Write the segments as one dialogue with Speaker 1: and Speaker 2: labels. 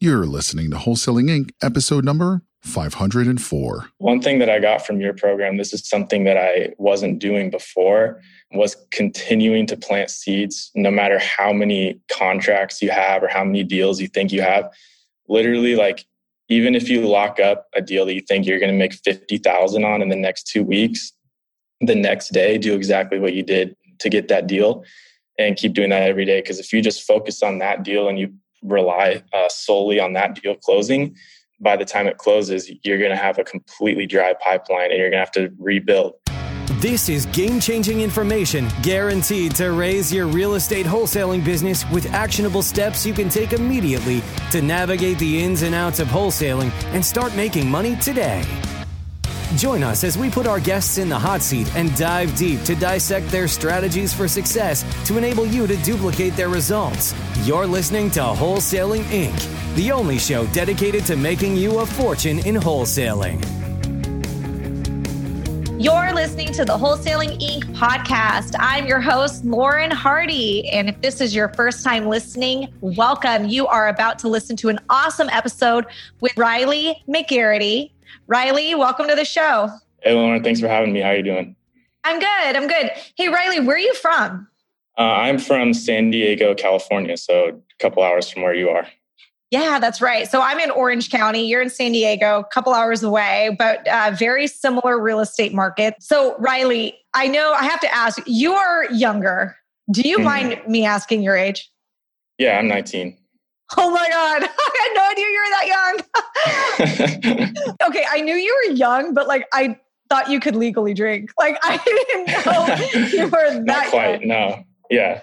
Speaker 1: You're listening to Wholesaling Inc., episode number 504.
Speaker 2: One thing that I got from your program, this is something that I wasn't doing before, was continuing to plant seeds no matter how many contracts you have or how many deals you think you have. Literally, like, even if you lock up a deal that you think you're going to make 50,000 on in the next two weeks, the next day, do exactly what you did to get that deal and keep doing that every day. Because if you just focus on that deal and you rely uh, solely on that deal closing, by the time it closes, you're going to have a completely dry pipeline and you're going to have to rebuild.
Speaker 3: This is game changing information guaranteed to raise your real estate wholesaling business with actionable steps you can take immediately to navigate the ins and outs of wholesaling and start making money today. Join us as we put our guests in the hot seat and dive deep to dissect their strategies for success to enable you to duplicate their results. You're listening to Wholesaling Inc., the only show dedicated to making you a fortune in wholesaling.
Speaker 4: You're listening to the Wholesaling Inc. podcast. I'm your host, Lauren Hardy. And if this is your first time listening, welcome. You are about to listen to an awesome episode with Riley McGarity. Riley, welcome to the show.
Speaker 2: Hey, Lauren, thanks for having me. How are you doing?
Speaker 4: I'm good. I'm good. Hey, Riley, where are you from?
Speaker 2: Uh, I'm from San Diego, California, so a couple hours from where you are.
Speaker 4: Yeah, that's right. So I'm in Orange County. You're in San Diego, a couple hours away, but uh, very similar real estate market. So, Riley, I know I have to ask, you are younger. Do you mm-hmm. mind me asking your age?
Speaker 2: Yeah, I'm 19.
Speaker 4: Oh my God. I had no idea you were that young. okay, I knew you were young, but like I thought you could legally drink. Like I didn't know you were that
Speaker 2: Not quite,
Speaker 4: young.
Speaker 2: no. Yeah.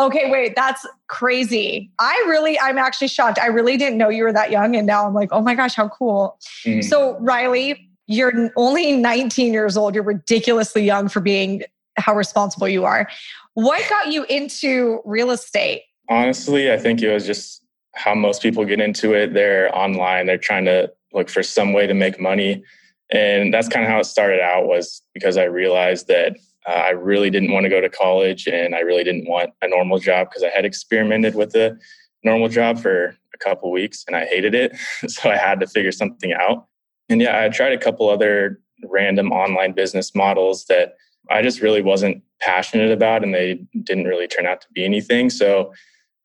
Speaker 4: Okay, wait, that's crazy. I really, I'm actually shocked. I really didn't know you were that young. And now I'm like, oh my gosh, how cool. Mm-hmm. So, Riley, you're only 19 years old. You're ridiculously young for being how responsible you are. What got you into real estate?
Speaker 2: Honestly, I think it was just how most people get into it. They're online, they're trying to look for some way to make money. And that's kind of how it started out was because I realized that uh, I really didn't want to go to college and I really didn't want a normal job because I had experimented with a normal job for a couple weeks and I hated it. so I had to figure something out. And yeah, I tried a couple other random online business models that I just really wasn't passionate about and they didn't really turn out to be anything. So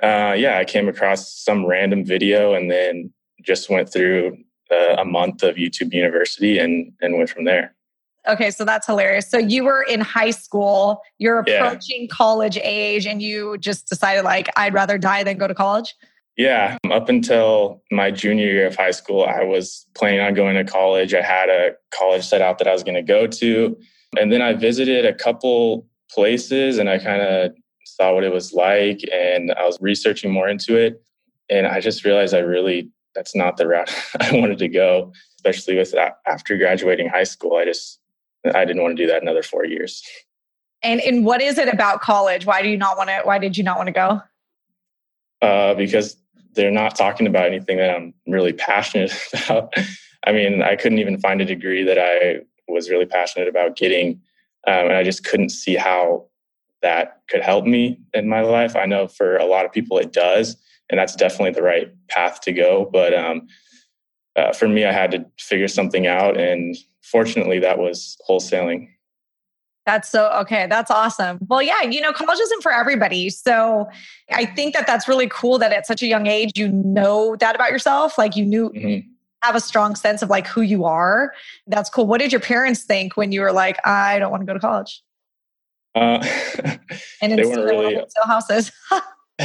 Speaker 2: uh, yeah, I came across some random video and then just went through uh, a month of YouTube University and and went from there.
Speaker 4: Okay, so that's hilarious. So you were in high school, you're approaching yeah. college age, and you just decided like I'd rather die than go to college.
Speaker 2: Yeah, up until my junior year of high school, I was planning on going to college. I had a college set out that I was going to go to, and then I visited a couple places, and I kind of saw what it was like and I was researching more into it. And I just realized I really, that's not the route I wanted to go, especially with that after graduating high school. I just, I didn't want to do that another four years.
Speaker 4: And, and what is it about college? Why do you not want to, why did you not want to go?
Speaker 2: Uh, because they're not talking about anything that I'm really passionate about. I mean, I couldn't even find a degree that I was really passionate about getting. Um, and I just couldn't see how that could help me in my life. I know for a lot of people it does, and that's definitely the right path to go. But um, uh, for me, I had to figure something out, and fortunately, that was wholesaling.
Speaker 4: That's so okay. That's awesome. Well, yeah, you know, college isn't for everybody. So I think that that's really cool that at such a young age you know that about yourself. Like you knew. Mm-hmm. Have a strong sense of like who you are. That's cool. What did your parents think when you were like, I don't want to go to college? Uh, and they weren't really sell houses.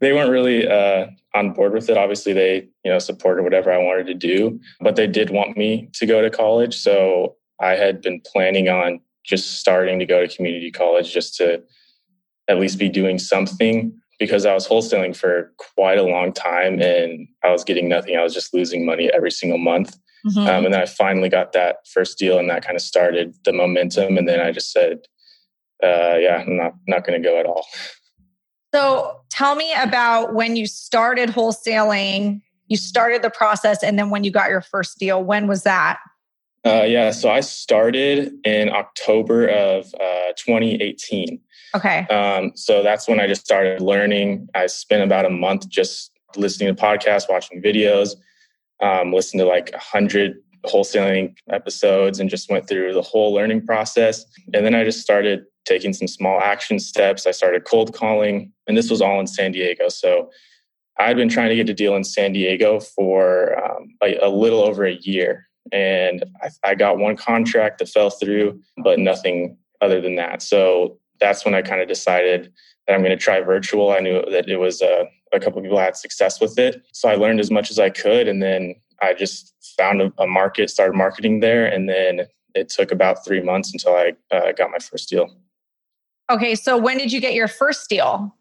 Speaker 2: they weren't really uh, on board with it. Obviously, they you know supported whatever I wanted to do, but they did want me to go to college. So I had been planning on just starting to go to community college just to at least be doing something because I was wholesaling for quite a long time and I was getting nothing. I was just losing money every single month. Mm-hmm. Um, and then I finally got that first deal and that kind of started the momentum. And then I just said, uh, yeah, not not going to go at all.
Speaker 4: So tell me about when you started wholesaling. You started the process, and then when you got your first deal, when was that?
Speaker 2: Uh, yeah, so I started in October of uh, 2018.
Speaker 4: Okay.
Speaker 2: Um, so that's when I just started learning. I spent about a month just listening to podcasts, watching videos, um, listened to like a hundred wholesaling episodes and just went through the whole learning process. And then I just started taking some small action steps. I started cold calling, and this was all in San Diego. So I had been trying to get a deal in San Diego for um, a, a, little over a year. And I, I got one contract that fell through, but nothing other than that. So that's when I kind of decided that I'm going to try virtual. I knew that it was uh, a couple people had success with it. So I learned as much as I could. And then I just found a, a market, started marketing there. And then it took about three months until I uh, got my first deal.
Speaker 4: Okay. So when did you get your first deal?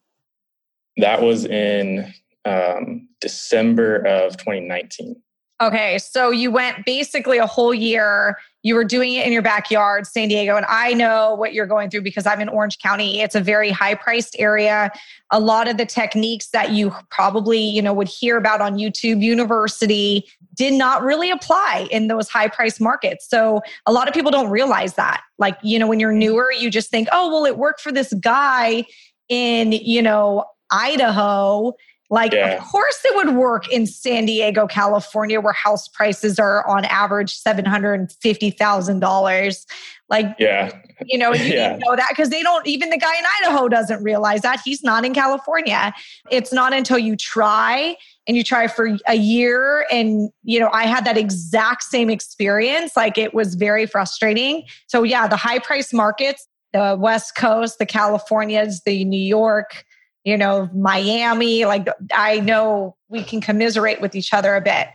Speaker 2: That was in um, December of 2019.
Speaker 4: Okay, so you went basically a whole year. You were doing it in your backyard, San Diego. And I know what you're going through because I'm in Orange County. It's a very high priced area. A lot of the techniques that you probably, you know, would hear about on YouTube University did not really apply in those high-priced markets. So a lot of people don't realize that. Like, you know, when you're newer, you just think, oh, well, it worked for this guy in, you know, Idaho like, yeah. of course, it would work in San Diego, California, where house prices are on average seven hundred and fifty thousand dollars. Like,
Speaker 2: yeah,
Speaker 4: you know, you yeah. know that because they don't. Even the guy in Idaho doesn't realize that he's not in California. It's not until you try and you try for a year, and you know, I had that exact same experience. Like, it was very frustrating. So, yeah, the high price markets, the West Coast, the Californias, the New York you know, Miami. Like I know we can commiserate with each other a bit.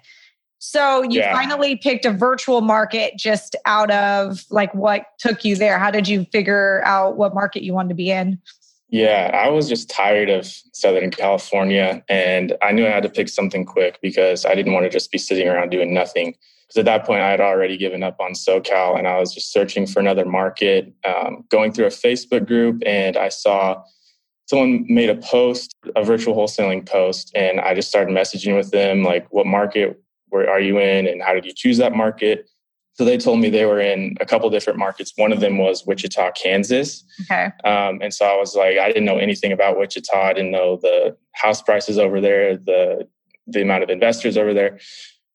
Speaker 4: So you yeah. finally picked a virtual market just out of like what took you there? How did you figure out what market you wanted to be in?
Speaker 2: Yeah, I was just tired of Southern California and I knew I had to pick something quick because I didn't want to just be sitting around doing nothing. Because at that point, I had already given up on SoCal and I was just searching for another market, um, going through a Facebook group, and I saw someone made a post, a virtual wholesaling post, and I just started messaging with them like, what market where are you in and how did you choose that market? So they told me they were in a couple different markets. One of them was Wichita, Kansas.
Speaker 4: Okay.
Speaker 2: Um, and so I was like, I didn't know anything about Wichita. I didn't know the house prices over there, the the amount of investors over there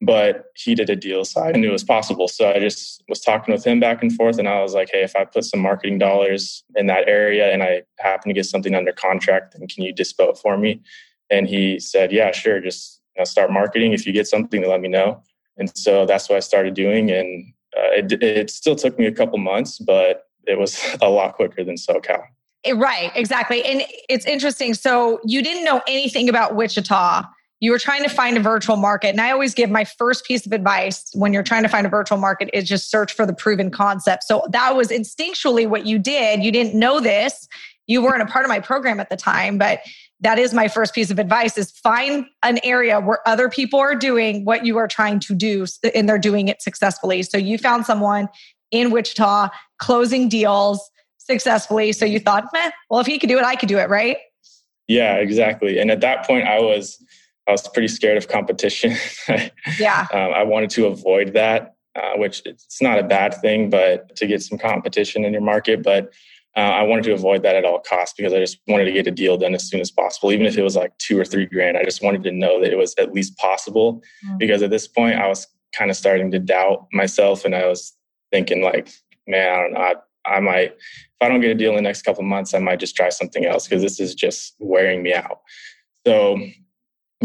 Speaker 2: but he did a deal so i knew it was possible so i just was talking with him back and forth and i was like hey if i put some marketing dollars in that area and i happen to get something under contract then can you dispo it for me and he said yeah sure just you know, start marketing if you get something let me know and so that's what i started doing and uh, it, it still took me a couple months but it was a lot quicker than socal
Speaker 4: eh, Right, exactly. And it's interesting. So you didn't know anything about Wichita you were trying to find a virtual market. And I always give my first piece of advice when you're trying to find a virtual market is just search for the proven concept. So that was instinctually what you did. You didn't know this. You weren't a part of my program at the time, but that is my first piece of advice is find an area where other people are doing what you are trying to do and they're doing it successfully. So you found someone in Wichita closing deals successfully. So you thought, well, if he could do it, I could do it, right?
Speaker 2: Yeah, exactly. And at that point, I was I was pretty scared of competition.
Speaker 4: yeah.
Speaker 2: Um, I wanted to avoid that, uh, which it's not a bad thing, but to get some competition in your market. But uh, I wanted to avoid that at all costs because I just wanted to get a deal done as soon as possible, even if it was like two or three grand. I just wanted to know that it was at least possible mm-hmm. because at this point I was kind of starting to doubt myself and I was thinking like, man, I don't know. I, I might, if I don't get a deal in the next couple months, I might just try something else because this is just wearing me out. So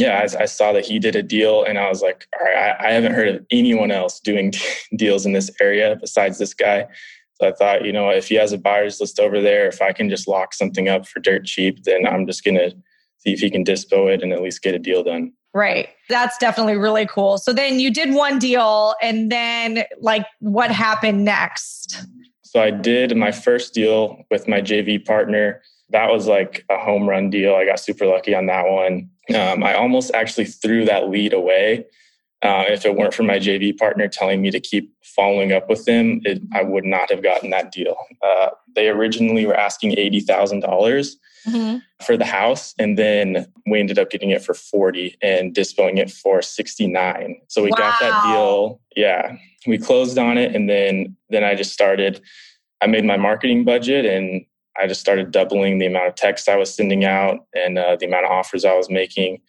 Speaker 2: yeah, I, I, saw that he did a deal, and I was like, all right, I, I haven't heard of anyone else doing deals in this area besides this guy. So I thought, you know, if he has a buyer's list over there, if I can just lock something up for dirt cheap, then I'm just gonna see if he can dispo it and at least get a deal done.
Speaker 4: Right. That's definitely really cool. So then you did one deal, and then like what happened next?
Speaker 2: So I did my first deal with my JV partner. That was like a home run deal. I got super lucky on that one. Um, I almost actually threw that lead away. Uh, if it weren't for my JV partner telling me to keep following up with them, it, I would not have gotten that deal. Uh, they originally were asking eighty thousand mm-hmm. dollars for the house, and then we ended up getting it for forty and dispoing it for sixty nine. So we wow. got that deal. Yeah, we closed on it, and then then I just started. I made my marketing budget and I just started doubling the amount of text I was sending out and uh, the amount of offers I was making.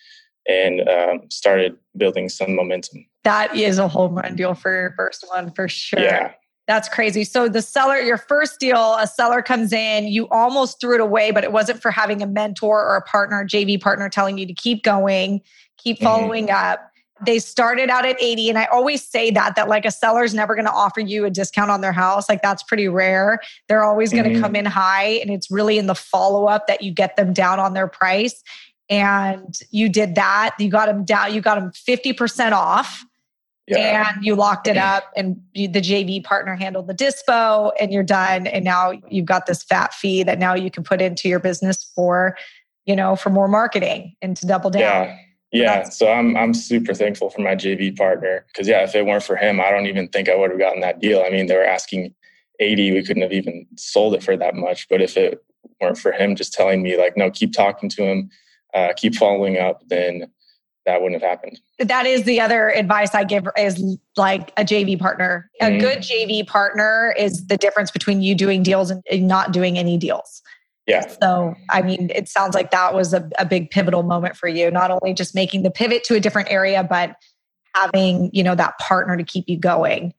Speaker 2: and um, started building some momentum.
Speaker 4: That is a home run deal for your first one for sure.
Speaker 2: Yeah.
Speaker 4: That's crazy. So the seller, your first deal, a seller comes in, you almost threw it away, but it wasn't for having a mentor or a partner, JV partner telling you to keep going, keep mm-hmm. following mm-hmm. up. They started out at 80. And I always say that, that like a seller's never going to offer you a discount on their house. Like that's pretty rare. They're always going to mm-hmm. come in high. And it's really in the follow up that you get them down on their price. And you did that. You got them down, you got them 50% off yeah. and you locked it up and you, the JV partner handled the dispo and you're done and now you've got this fat fee that now you can put into your business for you know for more marketing and to double down.
Speaker 2: Yeah. Yeah, so I'm I'm super thankful for my JV partner because yeah, if it weren't for him, I don't even think I would have gotten that deal. I mean, they were asking 80, we couldn't have even sold it for that much. But if it weren't for him just telling me like, no, keep talking to him, uh, keep following up, then that wouldn't have happened.
Speaker 4: That is the other advice I give is like a JV partner. Mm-hmm. A good JV partner is the difference between you doing deals and not doing any deals.
Speaker 2: Yeah.
Speaker 4: So, I mean, it sounds like that was a, a big pivotal moment for you, not only just making the pivot to a different area, but having, you know, that partner to keep you going.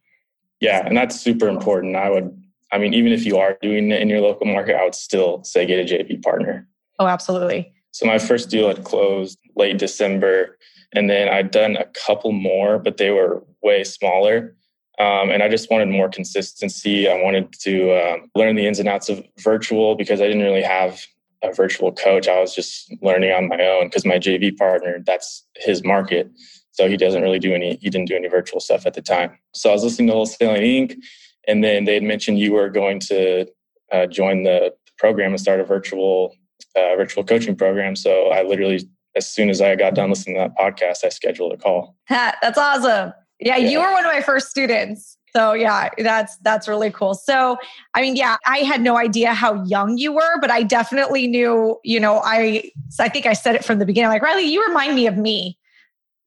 Speaker 2: Yeah. And that's super important. I would, I mean, even if you are doing it in your local market, I would still say get a JV partner.
Speaker 4: Oh, absolutely.
Speaker 2: So my first deal had closed late December, and then I'd done a couple more, but they were way smaller. Um, and I just wanted more consistency. I wanted to um, learn the ins and outs of virtual because I didn't really have a virtual coach. I was just learning on my own because my JV partner, that's his market. So he doesn't really do any, he didn't do any virtual stuff at the time. So I was listening to Wholesaling Inc. And then they had mentioned you were going to uh, join the program and start a virtual uh, virtual coaching program. So I literally, as soon as I got done listening to that podcast, I scheduled a call.
Speaker 4: That's awesome. Yeah, yeah, you were one of my first students. So yeah, that's that's really cool. So I mean, yeah, I had no idea how young you were, but I definitely knew. You know, I I think I said it from the beginning. Like Riley, you remind me of me.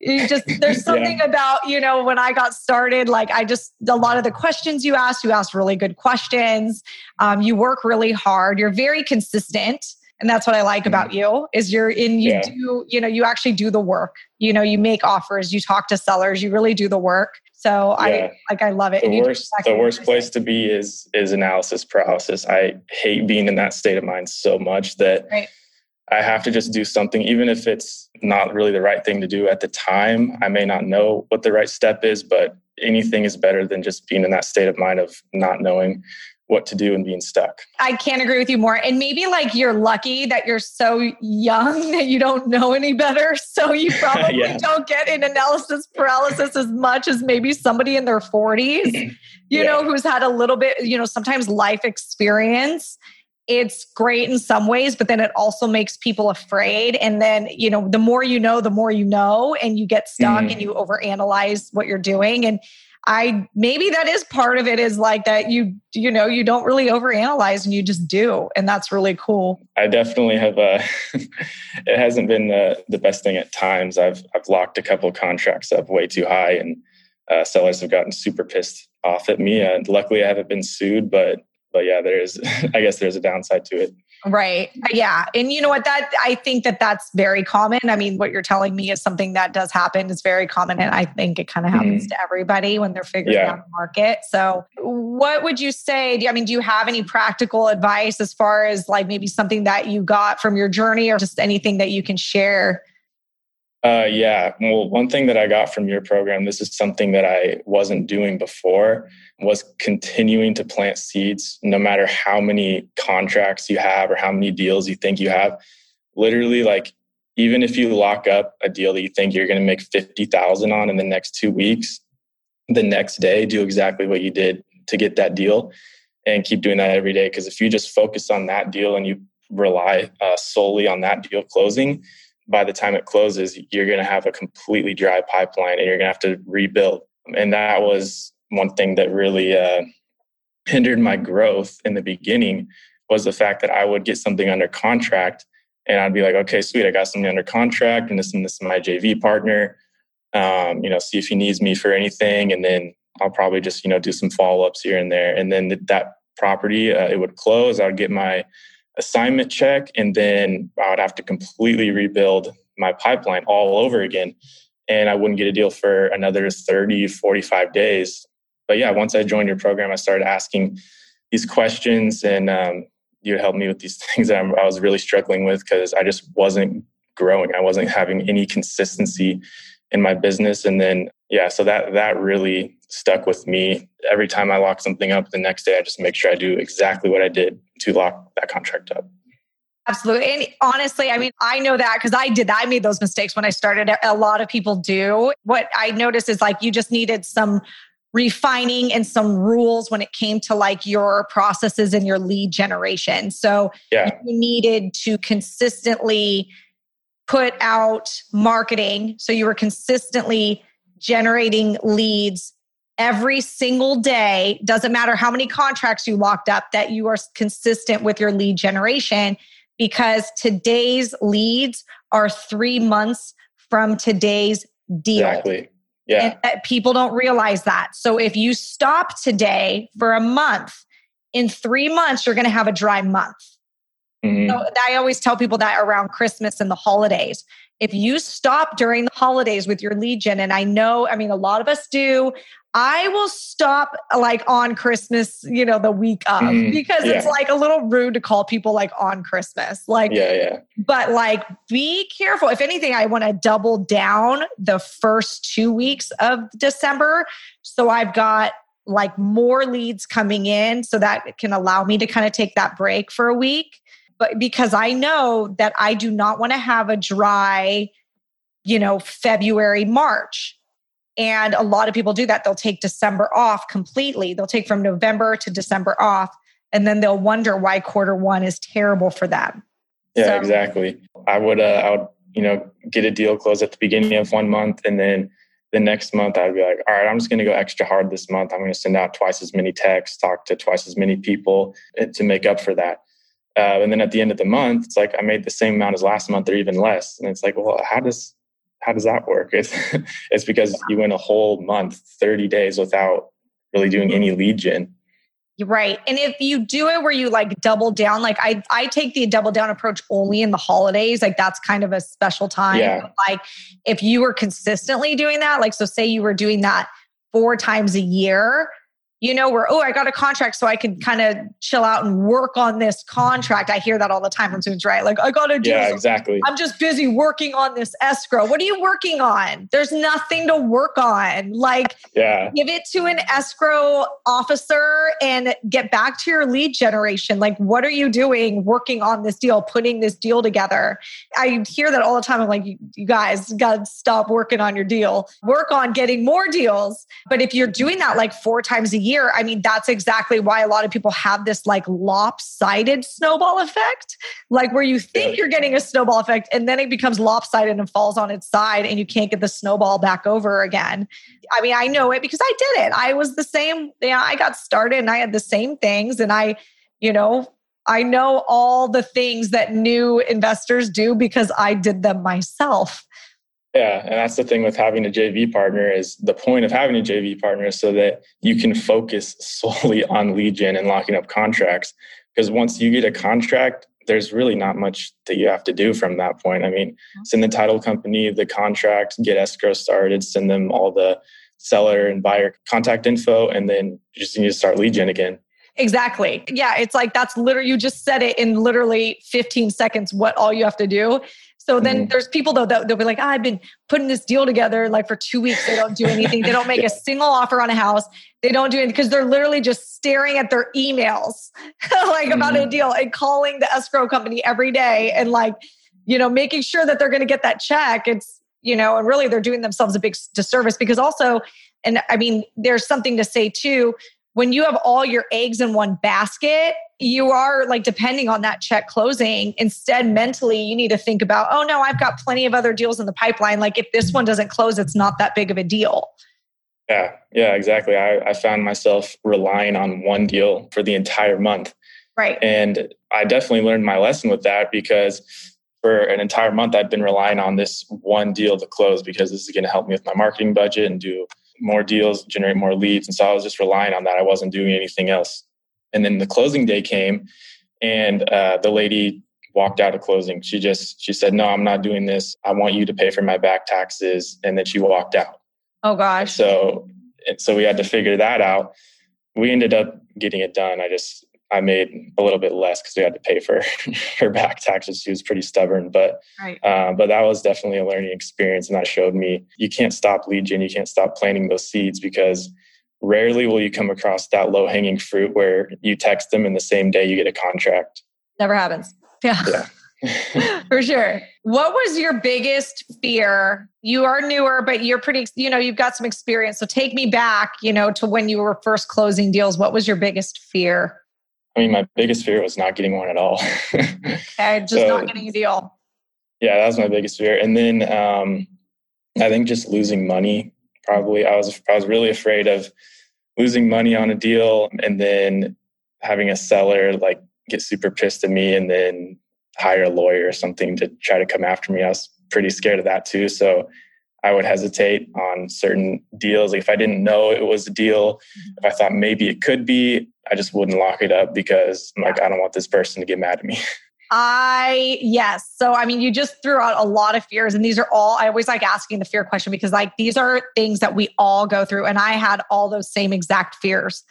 Speaker 4: You just there's something yeah. about you know when I got started. Like I just a lot of the questions you asked, you asked really good questions. Um, you work really hard. You're very consistent and that's what i like about mm-hmm. you is you're in you yeah. do you know you actually do the work you know you make offers you talk to sellers you really do the work so yeah. i like i love it
Speaker 2: the worst the worst place to be is is analysis paralysis i hate being in that state of mind so much that right. i have to just do something even if it's not really the right thing to do at the time i may not know what the right step is but anything is better than just being in that state of mind of not knowing what to do and being stuck.
Speaker 4: I can't agree with you more. And maybe like you're lucky that you're so young that you don't know any better. So you probably yeah. don't get an analysis paralysis as much as maybe somebody in their 40s, you yeah. know, who's had a little bit, you know, sometimes life experience. It's great in some ways, but then it also makes people afraid. And then, you know, the more you know, the more you know, and you get stuck mm. and you overanalyze what you're doing. And I maybe that is part of it is like that you you know you don't really overanalyze and you just do and that's really cool.
Speaker 2: I definitely have uh it hasn't been the the best thing at times. I've I've locked a couple contracts up way too high and uh, sellers have gotten super pissed off at me and luckily I haven't been sued but but yeah there is I guess there's a downside to it.
Speaker 4: Right. Yeah. And you know what? That I think that that's very common. I mean, what you're telling me is something that does happen. It's very common. And I think it kind of happens mm-hmm. to everybody when they're figuring yeah. out the market. So, what would you say? Do, I mean, do you have any practical advice as far as like maybe something that you got from your journey or just anything that you can share?
Speaker 2: Uh, yeah. Well, one thing that I got from your program, this is something that I wasn't doing before, was continuing to plant seeds no matter how many contracts you have or how many deals you think you have. Literally, like, even if you lock up a deal that you think you're going to make 50,000 on in the next two weeks, the next day, do exactly what you did to get that deal and keep doing that every day. Because if you just focus on that deal and you rely uh, solely on that deal closing, by the time it closes, you're going to have a completely dry pipeline and you're going to have to rebuild. And that was one thing that really uh, hindered my growth in the beginning was the fact that I would get something under contract and I'd be like, okay, sweet, I got something under contract and this and this is my JV partner. Um, you know, see if he needs me for anything. And then I'll probably just, you know, do some follow ups here and there. And then that property, uh, it would close. I would get my assignment check, and then I would have to completely rebuild my pipeline all over again. And I wouldn't get a deal for another 30, 45 days. But yeah, once I joined your program, I started asking these questions and um, you helped me with these things that i was really struggling with because I just wasn't growing. I wasn't having any consistency in my business. And then, yeah, so that, that really stuck with me. Every time I lock something up the next day, I just make sure I do exactly what I did to lock that contract up.
Speaker 4: Absolutely. And honestly, I mean, I know that because I did that. I made those mistakes when I started. A lot of people do. What I noticed is like you just needed some refining and some rules when it came to like your processes and your lead generation. So
Speaker 2: yeah.
Speaker 4: you needed to consistently put out marketing. So you were consistently generating leads every single day. Doesn't matter how many contracts you locked up, that you are consistent with your lead generation because today's leads are three months from today's deal.
Speaker 2: Exactly. Yeah.
Speaker 4: And people don't realize that. So if you stop today for a month, in three months, you're going to have a dry month. Mm-hmm. So I always tell people that around Christmas and the holidays. If you stop during the holidays with your lead gen and I know, I mean, a lot of us do, I will stop like on Christmas, you know, the week of mm, because yeah. it's like a little rude to call people like on Christmas. Like,
Speaker 2: yeah, yeah.
Speaker 4: But like, be careful. If anything, I want to double down the first two weeks of December. So I've got like more leads coming in so that can allow me to kind of take that break for a week. But because I know that I do not want to have a dry, you know, February, March and a lot of people do that. They'll take December off completely. They'll take from November to December off. And then they'll wonder why quarter one is terrible for them.
Speaker 2: Yeah, so, exactly. I would, uh, I would, you know, get a deal closed at the beginning of one month. And then the next month, I'd be like, all right, I'm just going to go extra hard this month. I'm going to send out twice as many texts, talk to twice as many people eh, to make up for that. Uh, and then at the end of the month, it's like I made the same amount as last month or even less. And it's like, well, how does how does that work? It's, it's because you went a whole month, 30 days without really doing any lead gen.
Speaker 4: Right. And if you do it where you like double down, like I I take the double down approach only in the holidays. Like that's kind of a special time.
Speaker 2: Yeah.
Speaker 4: Like if you were consistently doing that, like so say you were doing that four times a year, you know, where, oh, I got a contract so I can kind of chill out and work on this contract. I hear that all the time from students, right? Like, I got to do
Speaker 2: Yeah, exactly.
Speaker 4: I'm just busy working on this escrow. What are you working on? There's nothing to work on. Like,
Speaker 2: yeah.
Speaker 4: give it to an escrow officer and get back to your lead generation. Like, what are you doing working on this deal, putting this deal together? I hear that all the time. I'm like, you, you guys got to stop working on your deal, work on getting more deals. But if you're doing that like four times a year, I mean, that's exactly why a lot of people have this like lopsided snowball effect, like where you think you're getting a snowball effect and then it becomes lopsided and falls on its side and you can't get the snowball back over again. I mean, I know it because I did it. I was the same. Yeah, I got started and I had the same things and I, you know, I know all the things that new investors do because I did them myself.
Speaker 2: Yeah, and that's the thing with having a JV partner is the point of having a JV partner so that you can focus solely on lead gen and locking up contracts. Because once you get a contract, there's really not much that you have to do from that point. I mean, mm-hmm. send the title company the contract, get escrow started, send them all the seller and buyer contact info, and then you just need to start lead gen again.
Speaker 4: Exactly. Yeah, it's like that's literally you just said it in literally 15 seconds what all you have to do. So then mm-hmm. there's people though that they'll be like, oh, I've been putting this deal together like for two weeks. They don't do anything. They don't make a single offer on a house. They don't do anything because they're literally just staring at their emails like mm-hmm. about a mm-hmm. deal and calling the escrow company every day and like, you know, making sure that they're going to get that check. It's, you know, and really they're doing themselves a big disservice because also, and I mean, there's something to say too when you have all your eggs in one basket, you are like depending on that check closing. Instead, mentally, you need to think about, oh no, I've got plenty of other deals in the pipeline. Like if this one doesn't close, it's not that big of a deal.
Speaker 2: Yeah, yeah, exactly. I, I found myself relying on one deal for the entire month.
Speaker 4: Right.
Speaker 2: And I definitely learned my lesson with that because for an entire month, I've been relying on this one deal to close because this is going to help me with my marketing budget and do more deals, generate more leads. And so I was just relying on that. I wasn't doing anything else. And then the closing day came, and uh, the lady walked out of closing. She just she said, "No, I'm not doing this. I want you to pay for my back taxes." And then she walked out.
Speaker 4: Oh gosh.
Speaker 2: So so we had to figure that out. We ended up getting it done. I just I made a little bit less because we had to pay for her back taxes. She was pretty stubborn, but right. uh, but that was definitely a learning experience, and that showed me you can't stop lead gen. You can't stop planting those seeds because rarely will you come across that low hanging fruit where you text them and the same day you get a contract.
Speaker 4: Never happens. Yeah. yeah. For sure. What was your biggest fear? You are newer, but you're pretty, you know, you've got some experience. So take me back, you know, to when you were first closing deals. What was your biggest fear?
Speaker 2: I mean, my biggest fear was not getting one at all.
Speaker 4: okay, just so, not getting a deal.
Speaker 2: Yeah, that was my biggest fear. And then um, I think just losing money. Probably, I was I was really afraid of losing money on a deal, and then having a seller like get super pissed at me, and then hire a lawyer or something to try to come after me. I was pretty scared of that too. So I would hesitate on certain deals. Like If I didn't know it was a deal, mm-hmm. if I thought maybe it could be, I just wouldn't lock it up because I'm like, I don't want this person to get mad at me.
Speaker 4: I, yes. So, I mean, you just threw out a lot of fears, and these are all, I always like asking the fear question because, like, these are things that we all go through. And I had all those same exact fears.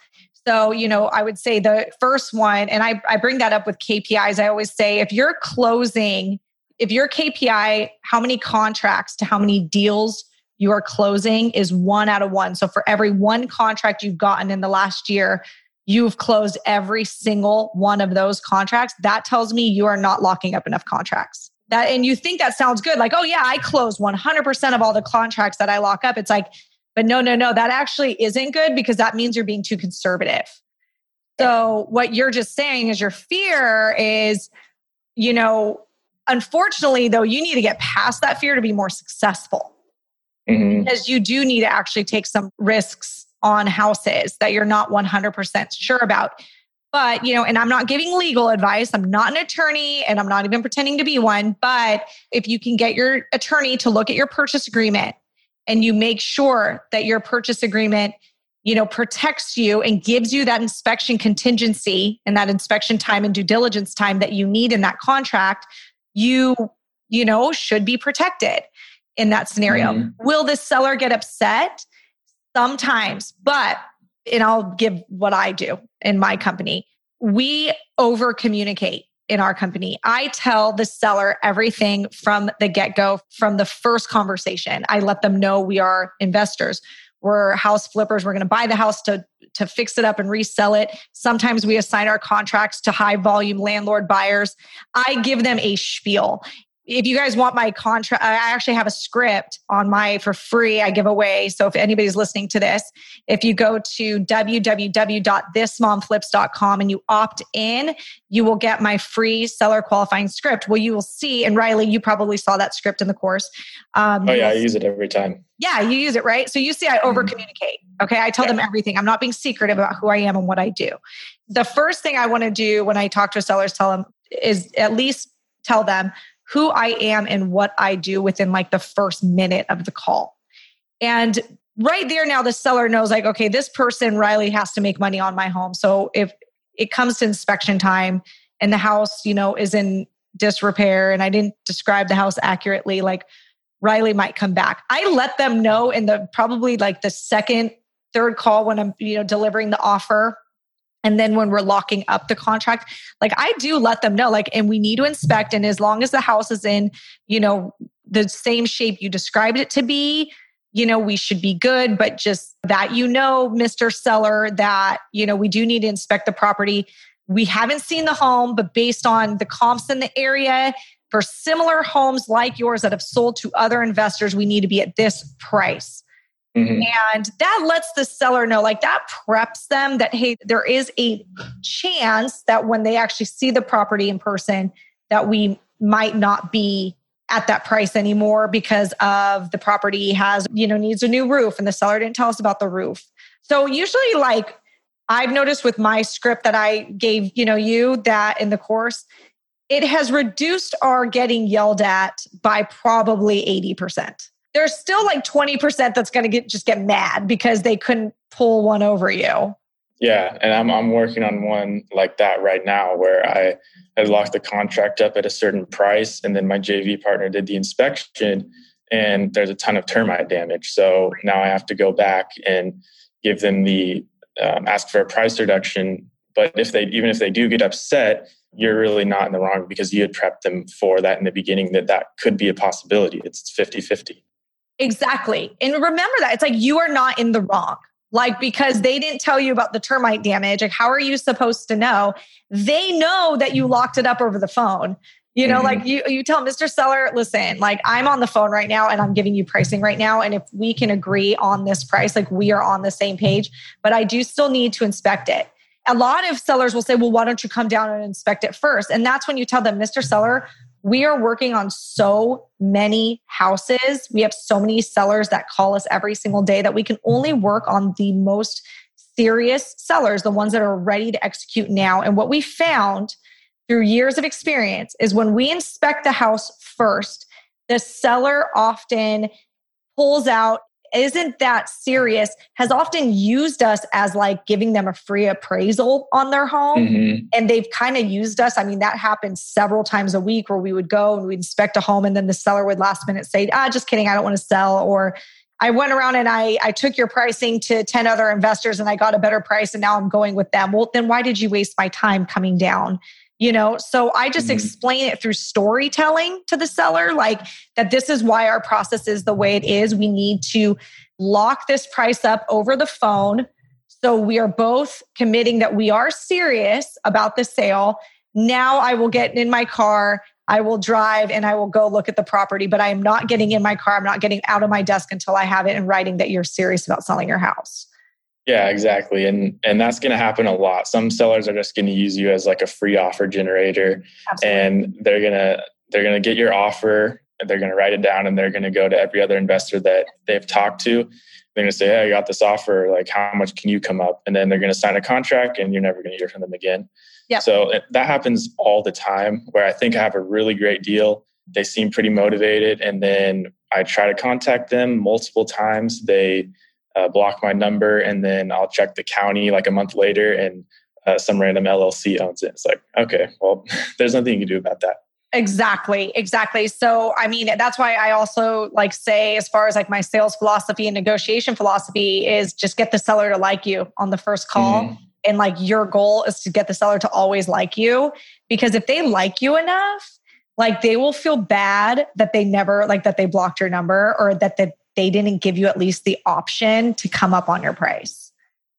Speaker 4: So, you know, I would say the first one, and I, I bring that up with KPIs. I always say if you're closing, if your KPI, how many contracts to how many deals you are closing is one out of one. So for every one contract you've gotten in the last year, you've closed every single one of those contracts. That tells me you are not locking up enough contracts. That and you think that sounds good, like, oh yeah, I close 100% of all the contracts that I lock up. It's like, but no, no, no, that actually isn't good because that means you're being too conservative. So what you're just saying is your fear is, you know, unfortunately, though, you need to get past that fear to be more successful. Mm-hmm. Because you do need to actually take some risks on houses that you're not 100% sure about. But, you know, and I'm not giving legal advice. I'm not an attorney and I'm not even pretending to be one. But if you can get your attorney to look at your purchase agreement and you make sure that your purchase agreement you know protects you and gives you that inspection contingency and that inspection time and due diligence time that you need in that contract you you know should be protected in that scenario mm-hmm. will the seller get upset sometimes but and I'll give what I do in my company we over communicate in our company. I tell the seller everything from the get go, from the first conversation. I let them know we are investors. We're house flippers. We're going to buy the house to, to fix it up and resell it. Sometimes we assign our contracts to high volume landlord buyers. I give them a spiel if you guys want my contract, I actually have a script on my for free. I give away. So if anybody's listening to this, if you go to www.thismomflips.com and you opt in, you will get my free seller qualifying script. Well, you will see, and Riley, you probably saw that script in the course.
Speaker 2: Um, oh yeah, I use it every time.
Speaker 4: Yeah, you use it, right? So you see, I over communicate. Okay, I tell yeah. them everything. I'm not being secretive about who I am and what I do. The first thing I want to do when I talk to sellers, tell them is at least tell them who I am and what I do within like the first minute of the call. And right there now the seller knows like okay this person Riley has to make money on my home. So if it comes to inspection time and the house, you know, is in disrepair and I didn't describe the house accurately like Riley might come back. I let them know in the probably like the second third call when I'm you know delivering the offer and then when we're locking up the contract, like I do let them know, like, and we need to inspect. And as long as the house is in, you know, the same shape you described it to be, you know, we should be good. But just that, you know, Mr. Seller, that, you know, we do need to inspect the property. We haven't seen the home, but based on the comps in the area, for similar homes like yours that have sold to other investors, we need to be at this price. Mm-hmm. And that lets the seller know, like that preps them that, hey, there is a chance that when they actually see the property in person, that we might not be at that price anymore because of the property has, you know, needs a new roof and the seller didn't tell us about the roof. So usually like I've noticed with my script that I gave, you know, you that in the course, it has reduced our getting yelled at by probably 80% there's still like 20% that's going to get just get mad because they couldn't pull one over you.
Speaker 2: Yeah, and I'm I'm working on one like that right now where I had locked the contract up at a certain price and then my JV partner did the inspection and there's a ton of termite damage. So now I have to go back and give them the um, ask for a price reduction. But if they even if they do get upset, you're really not in the wrong because you had prepped them for that in the beginning that that could be a possibility. It's 50 50.
Speaker 4: Exactly. And remember that it's like you are not in the wrong. Like, because they didn't tell you about the termite damage. Like, how are you supposed to know? They know that you locked it up over the phone. You know, mm-hmm. like you, you tell Mr. Seller, listen, like I'm on the phone right now and I'm giving you pricing right now. And if we can agree on this price, like we are on the same page, but I do still need to inspect it. A lot of sellers will say, well, why don't you come down and inspect it first? And that's when you tell them, Mr. Seller, we are working on so many houses. We have so many sellers that call us every single day that we can only work on the most serious sellers, the ones that are ready to execute now. And what we found through years of experience is when we inspect the house first, the seller often pulls out isn't that serious has often used us as like giving them a free appraisal on their home. Mm-hmm. and they've kind of used us. I mean that happens several times a week where we would go and we'd inspect a home and then the seller would last minute say ah just kidding i don't want to sell. Or i went around and i i took your pricing to 10 other investors and i got a better price and now i'm going with them. Well then why did you waste my time coming down you know so i just mm-hmm. explain it through storytelling to the seller like that this is why our process is the way it is. We need to lock this price up over the phone. So we are both committing that we are serious about the sale. Now i will get in my car i will drive and i will go look at the property but i am not getting in my car i'm not getting out of my desk until i have it in writing that you're serious about selling your house
Speaker 2: yeah, exactly. And and that's going to happen a lot. Some sellers are just going to use you as like a free offer generator Absolutely. and they're going to they're going to get your offer and they're going to write it down and they're going to go to every other investor that they've talked to. They're going to say, "Hey, I got this offer. Like how much can you come up?" And then they're going to sign a contract and you're never going to hear from them again. Yep. So that happens all the time where I think I have a really great deal. They seem pretty motivated and then I try to contact them multiple times. They uh, block my number, and then I'll check the county like a month later, and uh, some random LLC owns it. It's like, okay, well, there's nothing you can do about that.
Speaker 4: Exactly, exactly. So, I mean, that's why I also like say, as far as like my sales philosophy and negotiation philosophy, is just get the seller to like you on the first call. Mm-hmm. And like your goal is to get the seller to always like you because if they like you enough, like they will feel bad that they never like that they blocked your number or that they they didn't give you at least the option to come up on your price.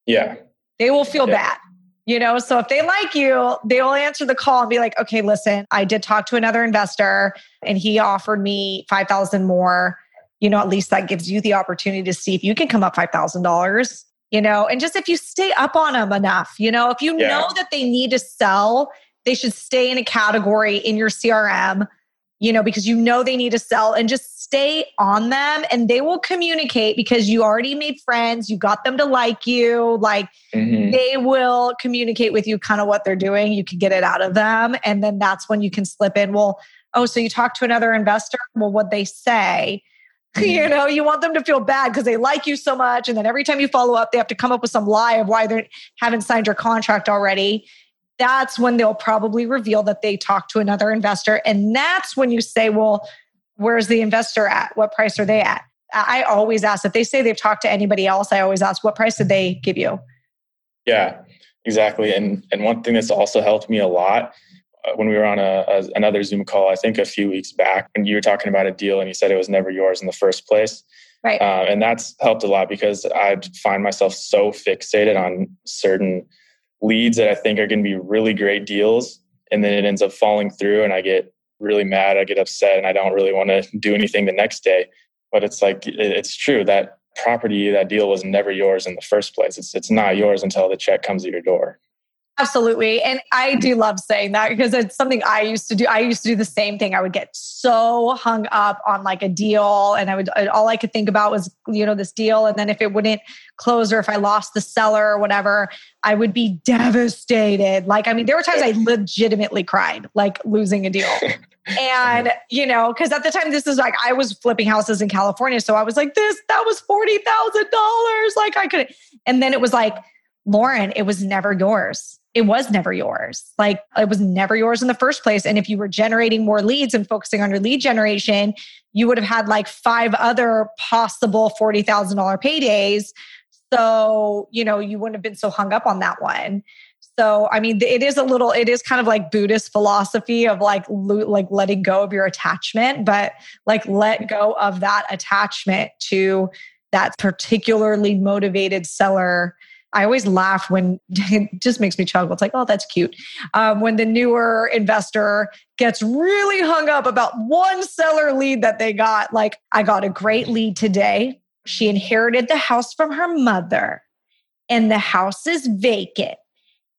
Speaker 2: Yeah.
Speaker 4: They will feel yeah. bad. You know, so if they like you, they will answer the call and be like, okay, listen, I did talk to another investor and he offered me 5,000 more. You know, at least that gives you the opportunity to see if you can come up $5,000, you know, and just if you stay up on them enough, you know, if you yeah. know that they need to sell, they should stay in a category in your CRM you know, because you know they need to sell and just stay on them and they will communicate because you already made friends, you got them to like you, like mm-hmm. they will communicate with you kind of what they're doing. You can get it out of them. And then that's when you can slip in, well, oh, so you talk to another investor? Well, what they say? you mm-hmm. know you want them to feel bad because they like you so much and then every time you follow up they have to come up with some lie of why they haven't signed your contract already that's when they'll probably reveal that they talked to another investor. And that's when you say, well, where's the investor at? What price are they at? I always ask if they say they've talked to anybody else, I always ask, what price did they give you?
Speaker 2: Yeah, exactly. And and one thing that's also helped me a lot uh, when we were on a, a, another Zoom call, I think a few weeks back, and you were talking about a deal, and you said it was never yours in the first place.
Speaker 4: Right.
Speaker 2: Uh, and that's helped a lot because I find myself so fixated on certain leads that I think are going to be really great deals. And then it ends up falling through and I get really mad. I get upset and I don't really want to do anything the next day. But it's like, it's true that property, that deal was never yours in the first place. It's, it's not yours until the check comes to your door.
Speaker 4: Absolutely. And I do love saying that because it's something I used to do. I used to do the same thing. I would get so hung up on like a deal and I would uh, all I could think about was, you know, this deal and then if it wouldn't close or if I lost the seller or whatever, I would be devastated. Like I mean, there were times I legitimately cried like losing a deal. and, you know, cuz at the time this is like I was flipping houses in California, so I was like this that was $40,000 like I could and then it was like Lauren, it was never yours. It was never yours. Like it was never yours in the first place. And if you were generating more leads and focusing on your lead generation, you would have had like five other possible $40,000 paydays. So, you know, you wouldn't have been so hung up on that one. So, I mean, it is a little, it is kind of like Buddhist philosophy of like, like letting go of your attachment, but like let go of that attachment to that particularly motivated seller. I always laugh when it just makes me chuckle. It's like, oh, that's cute. Um, when the newer investor gets really hung up about one seller lead that they got, like, I got a great lead today. She inherited the house from her mother, and the house is vacant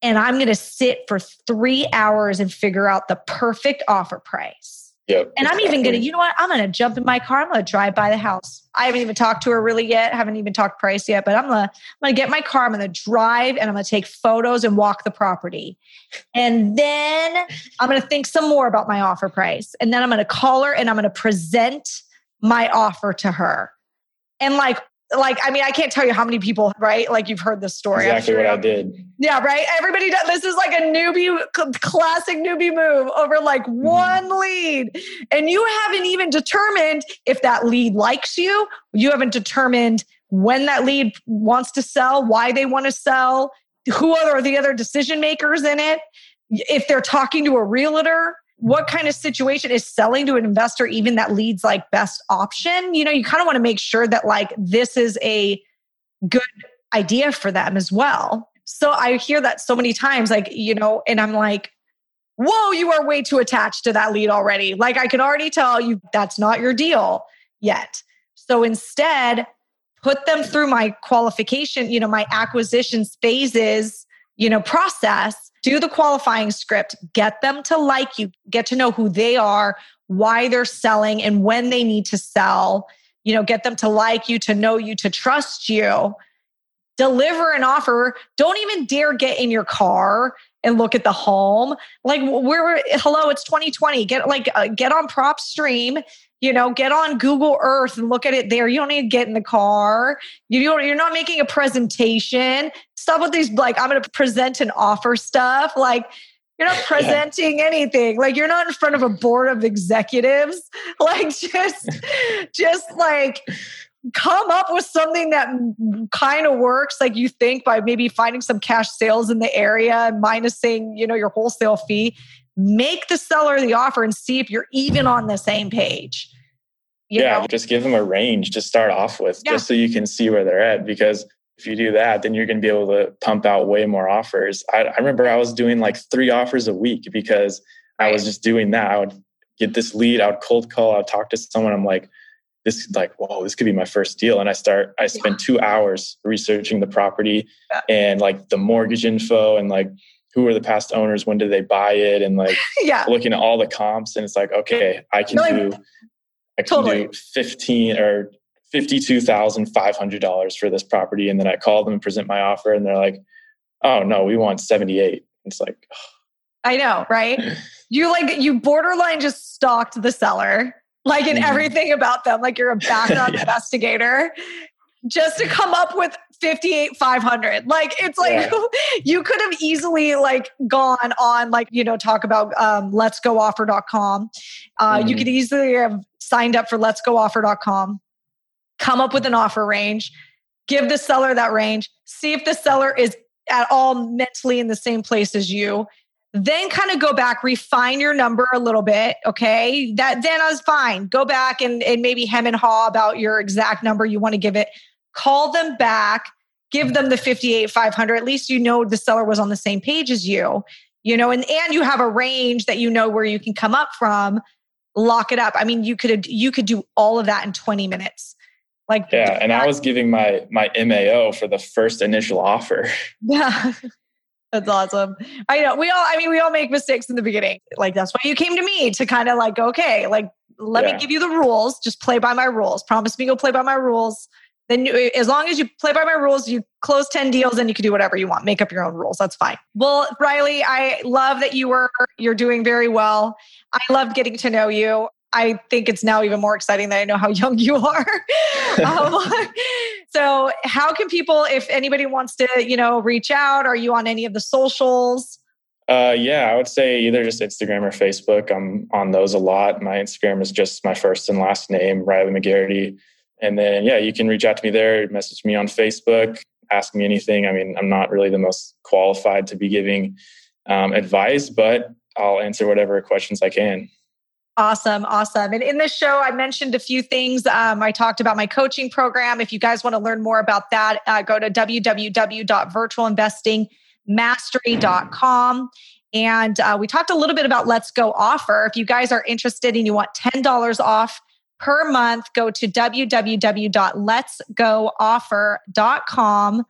Speaker 4: and I'm going to sit for three hours and figure out the perfect offer price.
Speaker 2: Yep,
Speaker 4: and I'm even going to, you know what? I'm going to jump in my car. I'm to drive by the house. I haven't even talked to her really yet. Haven't even talked price yet, but I'm going to, I'm going to get my car. I'm to drive and I'm going to take photos and walk the property. And then I'm going to think some more about my offer price. And then I'm going to call her and I'm going to present my offer to her. And like like i mean i can't tell you how many people right? Like you've heard this story.
Speaker 2: Exactly sure what i did.
Speaker 4: Yeah right? Everybody does this is like a newbie classic newbie move over like mm-hmm. one lead. And you haven't even determined if that lead likes you. You haven't determined when that lead wants to sell why they want to sell who are the other decision makers in it. If they're talking to a realtor what kind of situation is selling to an investor even that leads like best option? You know you kind of want to make sure that like this is a good idea for them as well. So i hear that so many times like you know and i'm like whoa you are way too attached to that lead already. Like i can already tell you that's not your deal yet. So instead put them through my qualification you know my acquisitions phases you know process do the qualifying script, get them to like you, get to know who they are, why they're selling, and when they need to sell. You know, get them to like you, to know you, to trust you. Deliver an offer. Don't even dare get in your car and look at the home. Like we're hello, it's 2020. Get like uh, get on PropStream you know get on google earth and look at it there. You don't need to get in the car. You don't, you're not making a presentation. Stop with these like i'm going to present and offer stuff. Like you're not presenting yeah. anything. Like you're not in front of a board of executives. Like just just like come up with something that kind of works like you think by maybe finding some cash sales in the area and minusing you know your wholesale fee make the seller the offer and see if you're even on the same page.
Speaker 2: You yeah, know? just give them a range to start off with, yeah. just so you can see where they're at. Because if you do that, then you're going to be able to pump out way more offers. I, I remember I was doing like three offers a week because I was just doing that. I would get this lead, I would cold call, I would talk to someone. I'm like, this is like, whoa, this could be my first deal. And I start, I spend yeah. two hours researching the property yeah. and like the mortgage info and like who are the past owners when did they buy it and like yeah. looking at all the comps and it's like okay i can like, do i can totally. do 15 or $52500 for this property and then i call them and present my offer and they're like oh no we want 78 it's like oh.
Speaker 4: i know right you like you borderline just stalked the seller like in mm-hmm. everything about them like you're a background yeah. investigator just to come up with 58 500 like it's like yeah. you could have easily like gone on like you know talk about um, let's go offer.com uh, mm-hmm. you could easily have signed up for let's go offer.com come up with an offer range give the seller that range see if the seller is at all mentally in the same place as you then kind of go back refine your number a little bit okay? That then I was fine. Go back and, and maybe hem and haw about your exact number you want to give it call them back give them the 58 500 at least you know the seller was on the same page as you you know and and you have a range that you know where you can come up from. Lock it up. I mean you could you could do all of that in 20 minutes. Like
Speaker 2: yeah and i was giving my my mao for the first initial offer.
Speaker 4: Yeah that's awesome. I know we all i mean we all make mistakes in the beginning. Like that's why you came to me to kind of like okay like let yeah. me give you the rules. Just play by my rules. Promise me you'll play by my rules then you, as long as you play by my rules, you close 10 deals and you can do whatever you want, make up your own rules. That's fine. Well, Riley, I love that you were, you're doing very well. I loved getting to know you. I think it's now even more exciting that I know how young you are. um, so, how can people, if anybody wants to, you know, reach out? Are you on any of the socials?
Speaker 2: Uh, yeah, I would say either just Instagram or Facebook. I'm on those a lot. My Instagram is just my first and last name, Riley McGarity. And then, yeah, you can reach out to me there, message me on Facebook, ask me anything. I mean, I'm not really the most qualified to be giving um, advice, but I'll answer whatever questions I can.
Speaker 4: Awesome, awesome. And in this show, I mentioned a few things. Um, I talked about my coaching program. If you guys want to learn more about that, uh, go to www.virtualinvestingmastery.com. And uh, we talked a little bit about Let's Go Offer. If you guys are interested and you want $10 off per month, go to www.letsgooffer.com.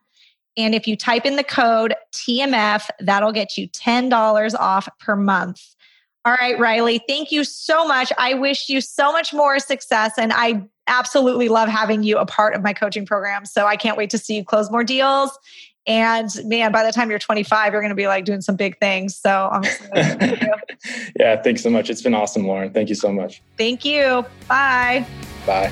Speaker 4: And if you type in the code TMF, that'll get you $10 off per month. All right, Riley, thank you so much. I wish you so much more success. And I absolutely love having you a part of my coaching program. So I can't wait to see you close more deals. And man, by the time you're 25, you're going to be like doing some big things. So I'm
Speaker 2: yeah, thanks so much. It's been awesome, Lauren. Thank you so much.
Speaker 4: Thank you. Bye.
Speaker 2: Bye.